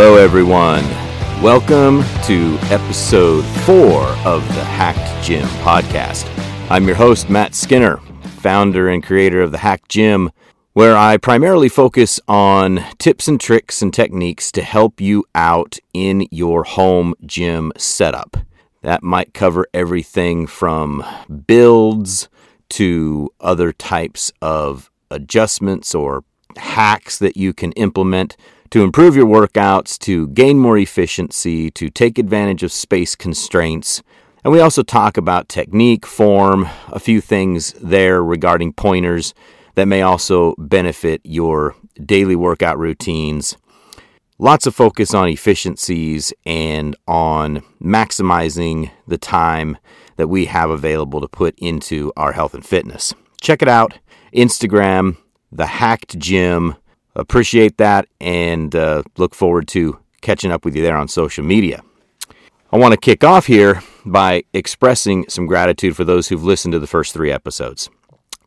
Hello, everyone. Welcome to episode four of the Hacked Gym podcast. I'm your host, Matt Skinner, founder and creator of the Hacked Gym, where I primarily focus on tips and tricks and techniques to help you out in your home gym setup. That might cover everything from builds to other types of adjustments or hacks that you can implement to improve your workouts, to gain more efficiency, to take advantage of space constraints. And we also talk about technique, form, a few things there regarding pointers that may also benefit your daily workout routines. Lots of focus on efficiencies and on maximizing the time that we have available to put into our health and fitness. Check it out. Instagram, the Hacked Gym. Appreciate that and uh, look forward to catching up with you there on social media. I want to kick off here by expressing some gratitude for those who've listened to the first three episodes.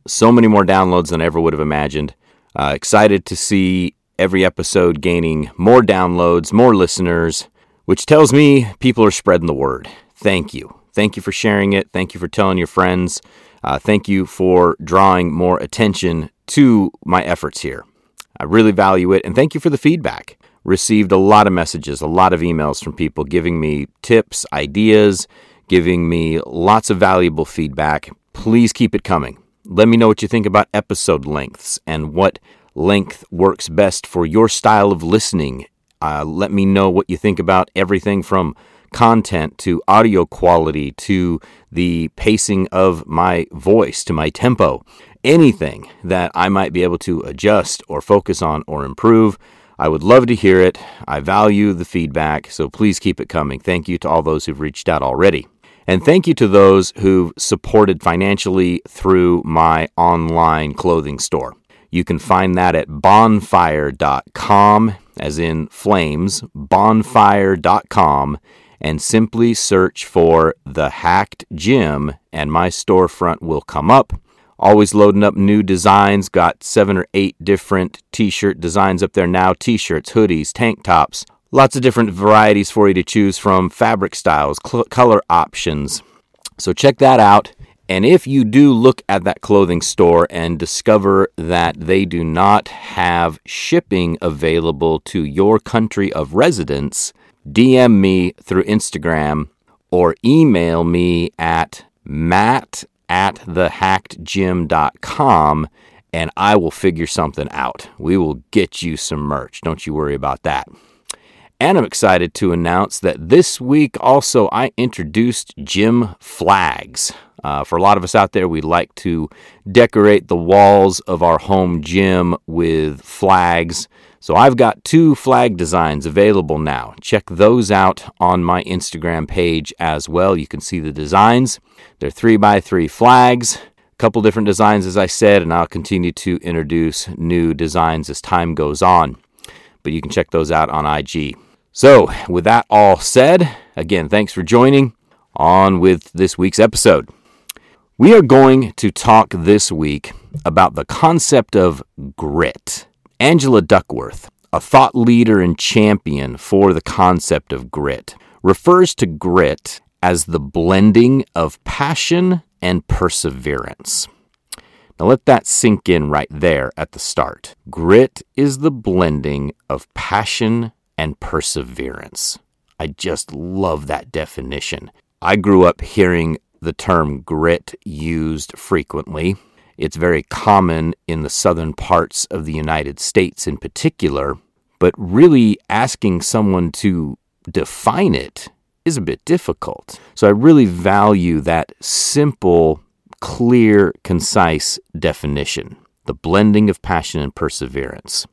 So many more downloads than I ever would have imagined. Uh, excited to see every episode gaining more downloads, more listeners, which tells me people are spreading the word. Thank you. Thank you for sharing it. Thank you for telling your friends. Uh, thank you for drawing more attention to my efforts here. I really value it, and thank you for the feedback. Received a lot of messages, a lot of emails from people giving me tips, ideas, giving me lots of valuable feedback. Please keep it coming. Let me know what you think about episode lengths and what length works best for your style of listening. Uh, let me know what you think about everything from content to audio quality to the pacing of my voice to my tempo anything that I might be able to adjust or focus on or improve. I would love to hear it. I value the feedback, so please keep it coming. Thank you to all those who've reached out already. And thank you to those who've supported financially through my online clothing store. You can find that at bonfire.com, as in flames, bonfire.com, and simply search for the Hacked Gym, and my storefront will come up. Always loading up new designs. Got seven or eight different t shirt designs up there now t shirts, hoodies, tank tops. Lots of different varieties for you to choose from, fabric styles, cl- color options. So check that out. And if you do look at that clothing store and discover that they do not have shipping available to your country of residence, DM me through Instagram or email me at matt at thehackedgym.com and I will figure something out. We will get you some merch. Don't you worry about that. And I'm excited to announce that this week also I introduced gym flags. Uh, for a lot of us out there, we like to decorate the walls of our home gym with flags. So I've got two flag designs available now. Check those out on my Instagram page as well. You can see the designs. They're three by three flags, a couple different designs, as I said, and I'll continue to introduce new designs as time goes on. But you can check those out on IG. So, with that all said, again, thanks for joining. On with this week's episode. We are going to talk this week about the concept of grit. Angela Duckworth, a thought leader and champion for the concept of grit, refers to grit as the blending of passion and perseverance. Now let that sink in right there at the start. Grit is the blending of passion and perseverance. I just love that definition. I grew up hearing the term grit used frequently. It's very common in the southern parts of the United States in particular, but really asking someone to define it is a bit difficult. So I really value that simple, clear, concise definition the blending of passion and perseverance.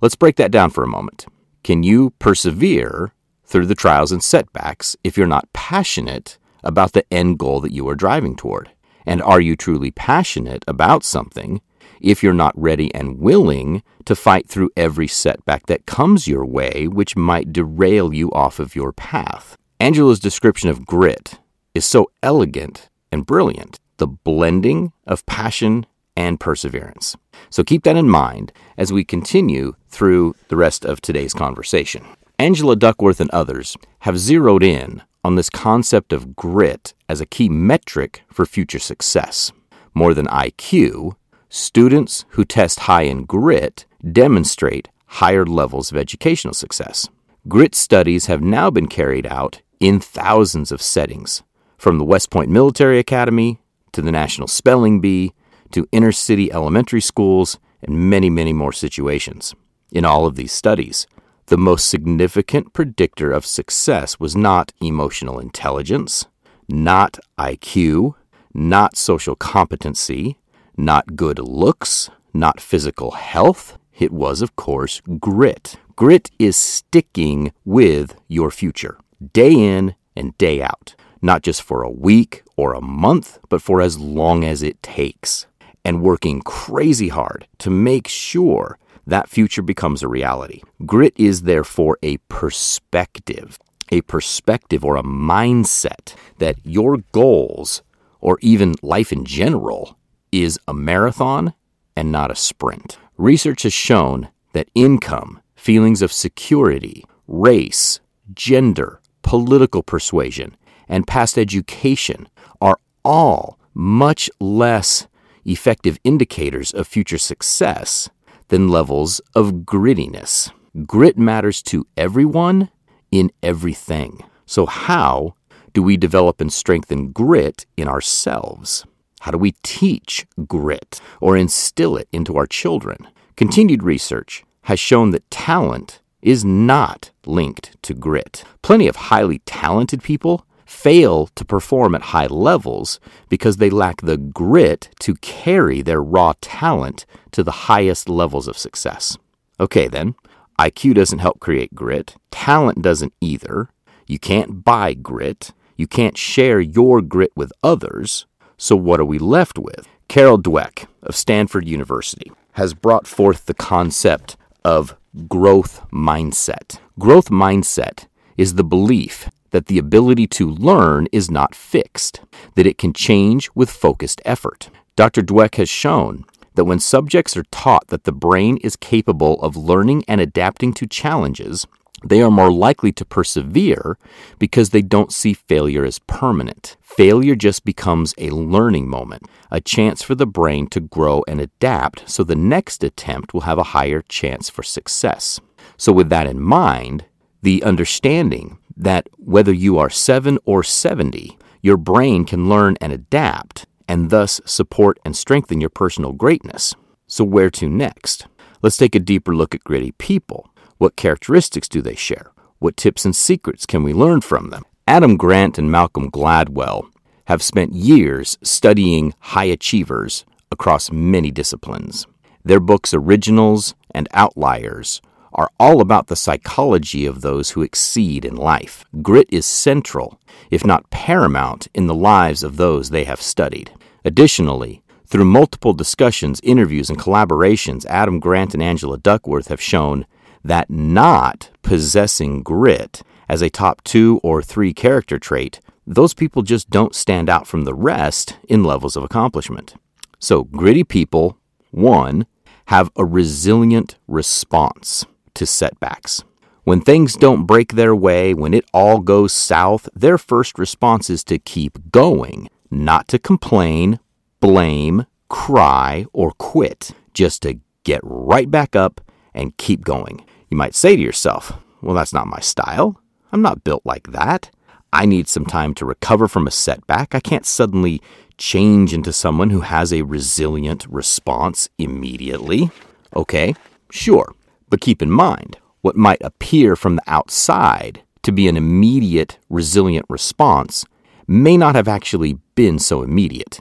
Let's break that down for a moment. Can you persevere through the trials and setbacks if you're not passionate about the end goal that you are driving toward? And are you truly passionate about something if you're not ready and willing to fight through every setback that comes your way, which might derail you off of your path? Angela's description of grit is so elegant and brilliant. The blending of passion and perseverance. So keep that in mind as we continue through the rest of today's conversation. Angela Duckworth and others have zeroed in on this concept of grit as a key metric for future success. More than IQ, students who test high in grit demonstrate higher levels of educational success. Grit studies have now been carried out in thousands of settings, from the West Point Military Academy to the National Spelling Bee to inner city elementary schools and many, many more situations. In all of these studies, the most significant predictor of success was not emotional intelligence, not IQ, not social competency, not good looks, not physical health. It was, of course, grit. Grit is sticking with your future, day in and day out, not just for a week or a month, but for as long as it takes, and working crazy hard to make sure that future becomes a reality. Grit is therefore a perspective, a perspective or a mindset that your goals or even life in general is a marathon and not a sprint. Research has shown that income, feelings of security, race, gender, political persuasion, and past education are all much less effective indicators of future success than levels of grittiness. Grit matters to everyone in everything. So, how do we develop and strengthen grit in ourselves? How do we teach grit or instill it into our children? Continued research has shown that talent is not linked to grit. Plenty of highly talented people fail to perform at high levels because they lack the grit to carry their raw talent to the highest levels of success. Okay, then, IQ doesn't help create grit, talent doesn't either. You can't buy grit, you can't share your grit with others. So, what are we left with? Carol Dweck of Stanford University has brought forth the concept of growth mindset. Growth mindset is the belief that the ability to learn is not fixed, that it can change with focused effort. Dr. Dweck has shown that when subjects are taught that the brain is capable of learning and adapting to challenges, they are more likely to persevere because they don't see failure as permanent. Failure just becomes a learning moment, a chance for the brain to grow and adapt so the next attempt will have a higher chance for success. So, with that in mind, the understanding that whether you are 7 or 70, your brain can learn and adapt and thus support and strengthen your personal greatness. So, where to next? Let's take a deeper look at gritty people. What characteristics do they share? What tips and secrets can we learn from them? Adam Grant and Malcolm Gladwell have spent years studying high achievers across many disciplines. Their books, Originals and Outliers, are all about the psychology of those who exceed in life. Grit is central, if not paramount, in the lives of those they have studied. Additionally, through multiple discussions, interviews, and collaborations, Adam Grant and Angela Duckworth have shown that not possessing grit as a top two or three character trait, those people just don't stand out from the rest in levels of accomplishment. So, gritty people, one, have a resilient response to setbacks. When things don't break their way, when it all goes south, their first response is to keep going, not to complain, blame, cry, or quit, just to get right back up and keep going. You might say to yourself, Well, that's not my style. I'm not built like that. I need some time to recover from a setback. I can't suddenly change into someone who has a resilient response immediately. Okay, sure. But keep in mind, what might appear from the outside to be an immediate, resilient response may not have actually been so immediate.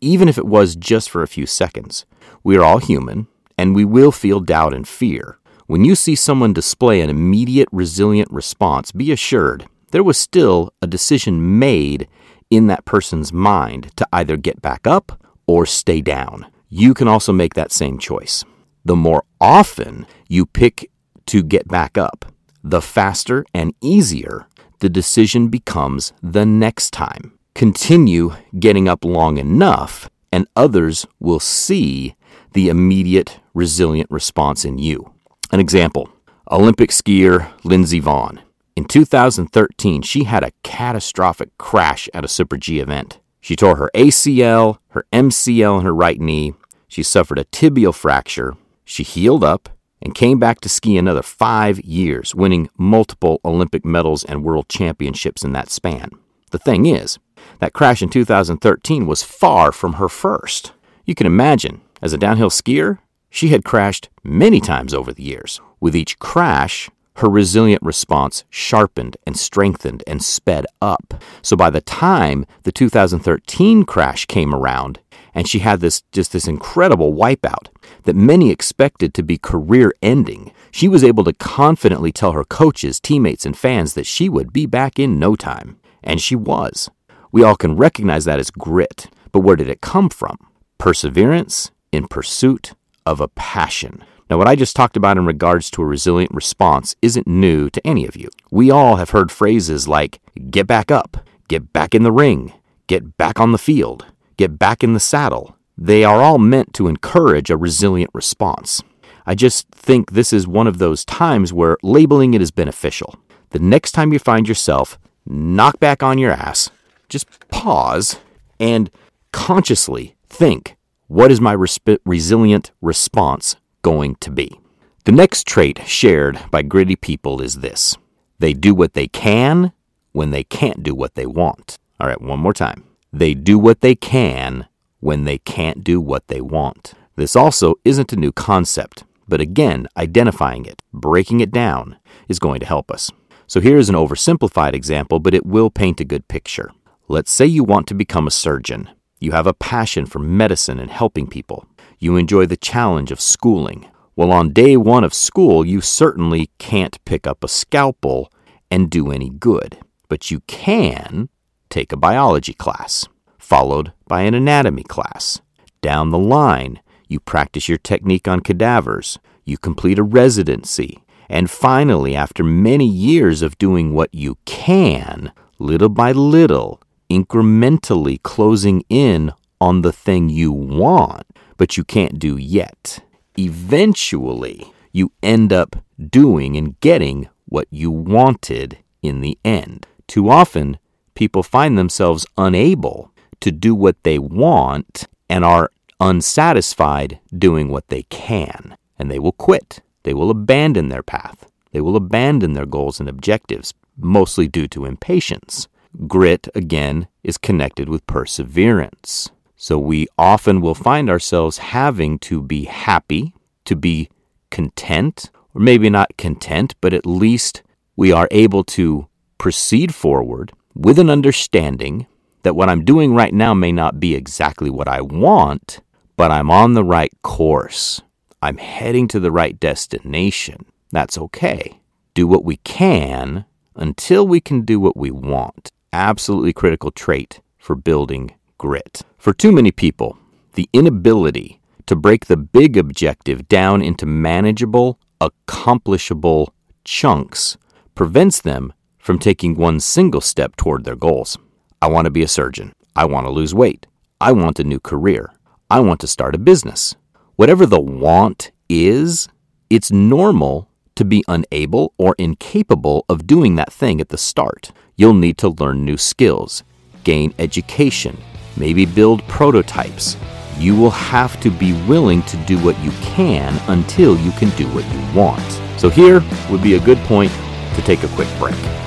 Even if it was just for a few seconds, we are all human and we will feel doubt and fear. When you see someone display an immediate, resilient response, be assured there was still a decision made in that person's mind to either get back up or stay down. You can also make that same choice the more often you pick to get back up, the faster and easier the decision becomes the next time. Continue getting up long enough, and others will see the immediate resilient response in you. An example Olympic skier Lindsey Vonn. In 2013, she had a catastrophic crash at a Super G event. She tore her ACL, her MCL, and her right knee. She suffered a tibial fracture. She healed up and came back to ski another five years, winning multiple Olympic medals and world championships in that span. The thing is, that crash in 2013 was far from her first. You can imagine, as a downhill skier, she had crashed many times over the years. With each crash, her resilient response sharpened and strengthened and sped up. So by the time the 2013 crash came around, and she had this just this incredible wipeout that many expected to be career ending, she was able to confidently tell her coaches, teammates, and fans that she would be back in no time. And she was. We all can recognize that as grit, but where did it come from? Perseverance in pursuit of a passion. Now, what I just talked about in regards to a resilient response isn't new to any of you. We all have heard phrases like get back up, get back in the ring, get back on the field, get back in the saddle. They are all meant to encourage a resilient response. I just think this is one of those times where labeling it is beneficial. The next time you find yourself knocked back on your ass, just pause and consciously think what is my resp- resilient response going to be. The next trait shared by gritty people is this they do what they can when they can't do what they want. All right, one more time. They do what they can when they can't do what they want. This also isn't a new concept, but again, identifying it, breaking it down, is going to help us. So here is an oversimplified example, but it will paint a good picture. Let's say you want to become a surgeon. You have a passion for medicine and helping people. You enjoy the challenge of schooling. Well, on day one of school, you certainly can't pick up a scalpel and do any good, but you can take a biology class, followed by an anatomy class. Down the line, you practice your technique on cadavers, you complete a residency, and finally, after many years of doing what you can, little by little, incrementally closing in on the thing you want, but you can't do yet. Eventually, you end up doing and getting what you wanted in the end. Too often, people find themselves unable to do what they want and are unsatisfied doing what they can. And they will quit. They will abandon their path. They will abandon their goals and objectives, mostly due to impatience. Grit, again, is connected with perseverance. So we often will find ourselves having to be happy, to be content, or maybe not content, but at least we are able to proceed forward with an understanding that what I'm doing right now may not be exactly what I want, but I'm on the right course. I'm heading to the right destination. That's okay. Do what we can until we can do what we want absolutely critical trait for building grit. For too many people, the inability to break the big objective down into manageable, accomplishable chunks prevents them from taking one single step toward their goals. I want to be a surgeon. I want to lose weight. I want a new career. I want to start a business. Whatever the want is, it's normal to be unable or incapable of doing that thing at the start. You'll need to learn new skills, gain education, maybe build prototypes. You will have to be willing to do what you can until you can do what you want. So, here would be a good point to take a quick break.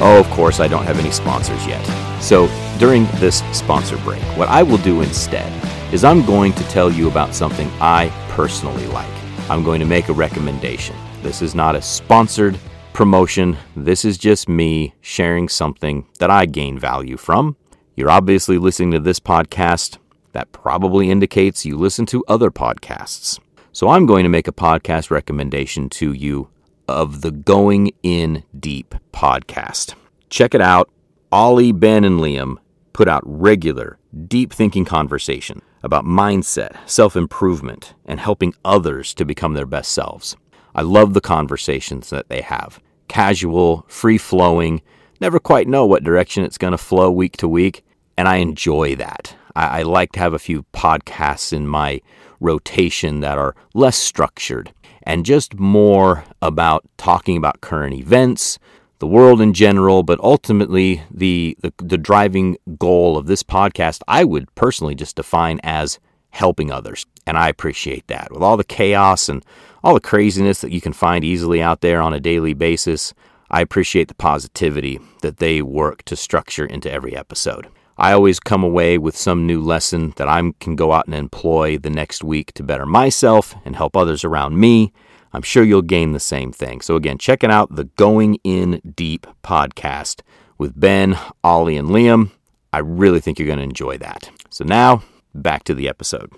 Oh, of course, I don't have any sponsors yet. So, during this sponsor break, what I will do instead is I'm going to tell you about something I personally like. I'm going to make a recommendation. This is not a sponsored promotion. This is just me sharing something that I gain value from. You're obviously listening to this podcast. That probably indicates you listen to other podcasts. So I'm going to make a podcast recommendation to you of the Going In Deep podcast. Check it out. Ollie, Ben, and Liam put out regular, deep thinking conversation about mindset, self improvement, and helping others to become their best selves. I love the conversations that they have. casual, free flowing, never quite know what direction it's going to flow week to week. And I enjoy that. I, I like to have a few podcasts in my rotation that are less structured and just more about talking about current events, the world in general, but ultimately the, the, the driving goal of this podcast, I would personally just define as helping others. And I appreciate that. With all the chaos and all the craziness that you can find easily out there on a daily basis, I appreciate the positivity that they work to structure into every episode. I always come away with some new lesson that I can go out and employ the next week to better myself and help others around me. I'm sure you'll gain the same thing. So, again, checking out the Going In Deep podcast with Ben, Ollie, and Liam. I really think you're going to enjoy that. So, now back to the episode.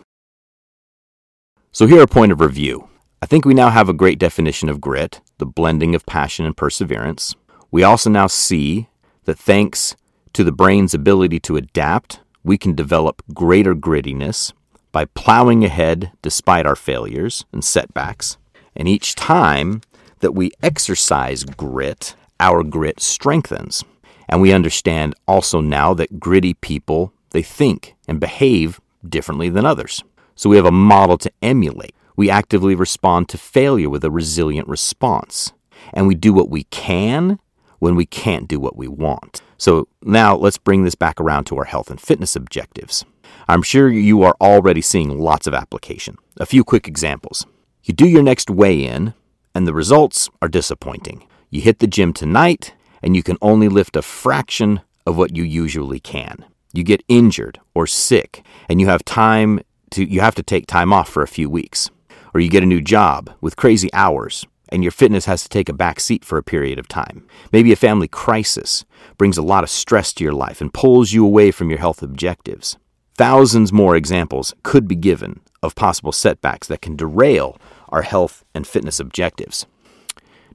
So, here a point of review. I think we now have a great definition of grit, the blending of passion and perseverance. We also now see that thanks to the brain's ability to adapt, we can develop greater grittiness by plowing ahead despite our failures and setbacks. And each time that we exercise grit, our grit strengthens. And we understand also now that gritty people, they think and behave differently than others. So we have a model to emulate. We actively respond to failure with a resilient response. And we do what we can when we can't do what we want. So now let's bring this back around to our health and fitness objectives. I'm sure you are already seeing lots of application. A few quick examples. You do your next weigh in, and the results are disappointing. You hit the gym tonight, and you can only lift a fraction of what you usually can. You get injured or sick, and you have time to you have to take time off for a few weeks. Or you get a new job with crazy hours, and your fitness has to take a back seat for a period of time. Maybe a family crisis brings a lot of stress to your life and pulls you away from your health objectives. Thousands more examples could be given of possible setbacks that can derail our health and fitness objectives.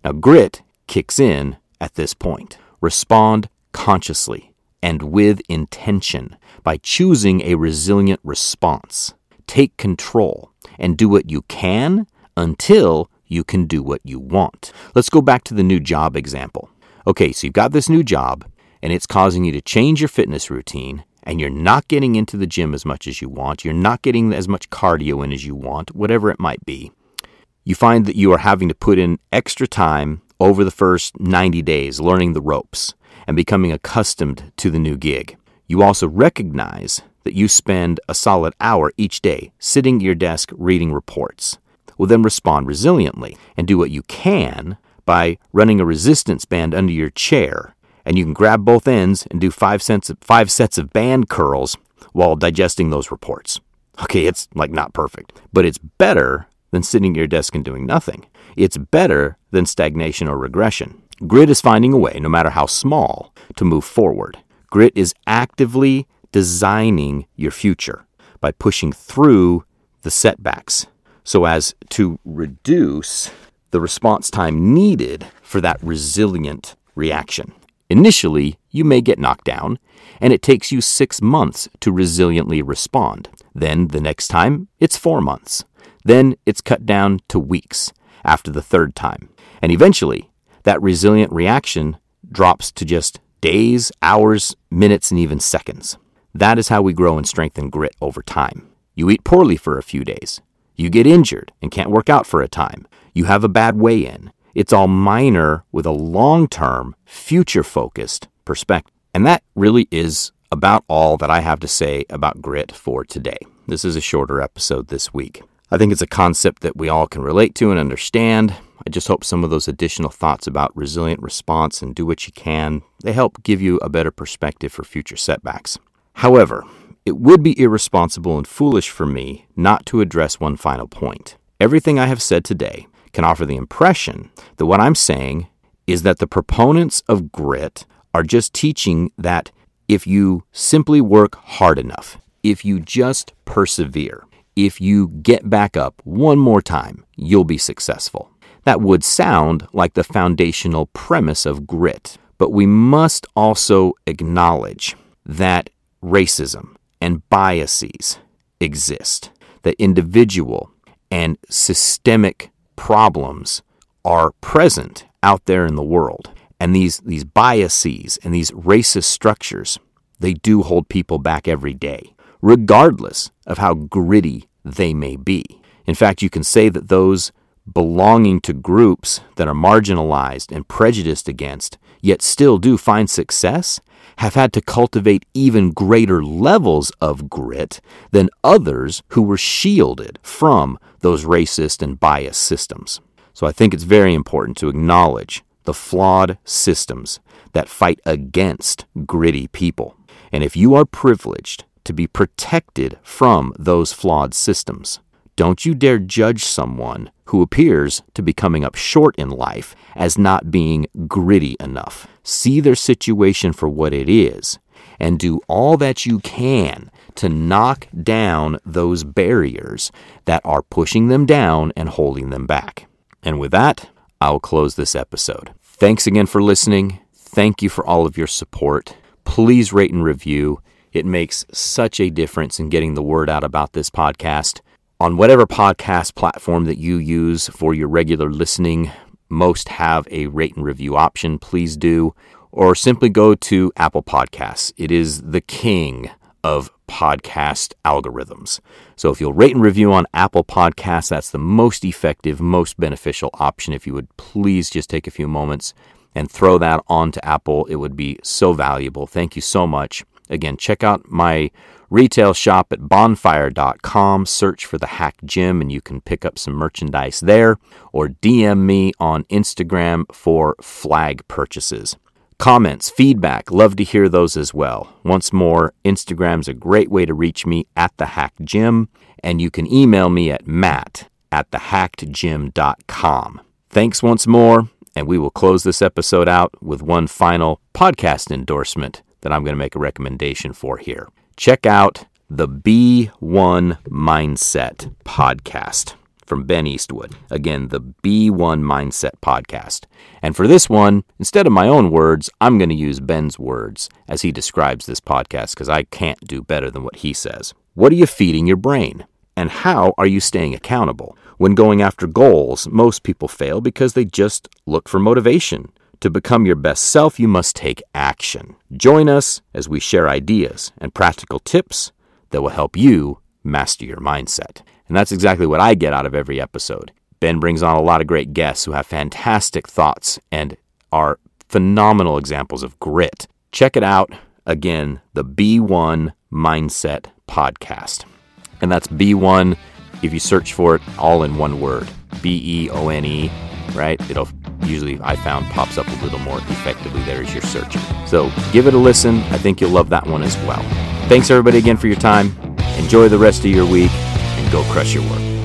Now, grit kicks in at this point. Respond consciously and with intention by choosing a resilient response. Take control and do what you can until you can do what you want. Let's go back to the new job example. Okay, so you've got this new job and it's causing you to change your fitness routine and you're not getting into the gym as much as you want, you're not getting as much cardio in as you want, whatever it might be you find that you are having to put in extra time over the first 90 days learning the ropes and becoming accustomed to the new gig. You also recognize that you spend a solid hour each day sitting at your desk reading reports. Well, then respond resiliently and do what you can by running a resistance band under your chair. And you can grab both ends and do five, of, five sets of band curls while digesting those reports. Okay, it's like not perfect, but it's better than sitting at your desk and doing nothing. It's better than stagnation or regression. Grit is finding a way, no matter how small, to move forward. Grit is actively designing your future by pushing through the setbacks so as to reduce the response time needed for that resilient reaction. Initially, you may get knocked down, and it takes you six months to resiliently respond. Then the next time, it's four months. Then it's cut down to weeks after the third time. And eventually, that resilient reaction drops to just days, hours, minutes, and even seconds. That is how we grow and strengthen grit over time. You eat poorly for a few days. You get injured and can't work out for a time. You have a bad weigh in. It's all minor with a long term, future focused perspective. And that really is about all that I have to say about grit for today. This is a shorter episode this week. I think it's a concept that we all can relate to and understand. I just hope some of those additional thoughts about resilient response and do what you can, they help give you a better perspective for future setbacks. However, it would be irresponsible and foolish for me not to address one final point. Everything I have said today can offer the impression that what I'm saying is that the proponents of grit are just teaching that if you simply work hard enough, if you just persevere, if you get back up one more time, you'll be successful. That would sound like the foundational premise of grit, but we must also acknowledge that racism and biases exist, that individual and systemic problems are present out there in the world. And these, these biases and these racist structures, they do hold people back every day, regardless of how gritty they may be. In fact, you can say that those belonging to groups that are marginalized and prejudiced against, yet still do find success, have had to cultivate even greater levels of grit than others who were shielded from those racist and biased systems. So I think it's very important to acknowledge the flawed systems that fight against gritty people. And if you are privileged to be protected from those flawed systems, don't you dare judge someone who appears to be coming up short in life as not being gritty enough. See their situation for what it is and do all that you can to knock down those barriers that are pushing them down and holding them back. And with that, I'll close this episode. Thanks again for listening. Thank you for all of your support. Please rate and review. It makes such a difference in getting the word out about this podcast. On whatever podcast platform that you use for your regular listening, most have a rate and review option. Please do. Or simply go to Apple Podcasts. It is the king of podcast algorithms. So if you'll rate and review on Apple Podcasts, that's the most effective, most beneficial option. If you would please just take a few moments and throw that onto Apple, it would be so valuable. Thank you so much. Again, check out my retail shop at bonfire.com. Search for the Hacked Gym and you can pick up some merchandise there or DM me on Instagram for flag purchases. Comments, feedback, love to hear those as well. Once more, Instagram's a great way to reach me at the Hacked Gym, and you can email me at matt at thehackedgym.com. Thanks once more, and we will close this episode out with one final podcast endorsement that I'm going to make a recommendation for here. Check out the B1 Mindset podcast from Ben Eastwood. Again, the B1 Mindset podcast. And for this one, instead of my own words, I'm going to use Ben's words as he describes this podcast because I can't do better than what he says. What are you feeding your brain? And how are you staying accountable? When going after goals, most people fail because they just look for motivation. To become your best self, you must take action. Join us as we share ideas and practical tips that will help you master your mindset. And that's exactly what I get out of every episode. Ben brings on a lot of great guests who have fantastic thoughts and are phenomenal examples of grit. Check it out. Again, the B1 Mindset Podcast. And that's B1 if you search for it all in one word B E O N E, right? It'll usually, I found, pops up a little more effectively there as you're searching. So give it a listen. I think you'll love that one as well. Thanks, everybody, again for your time. Enjoy the rest of your week and go crush your work.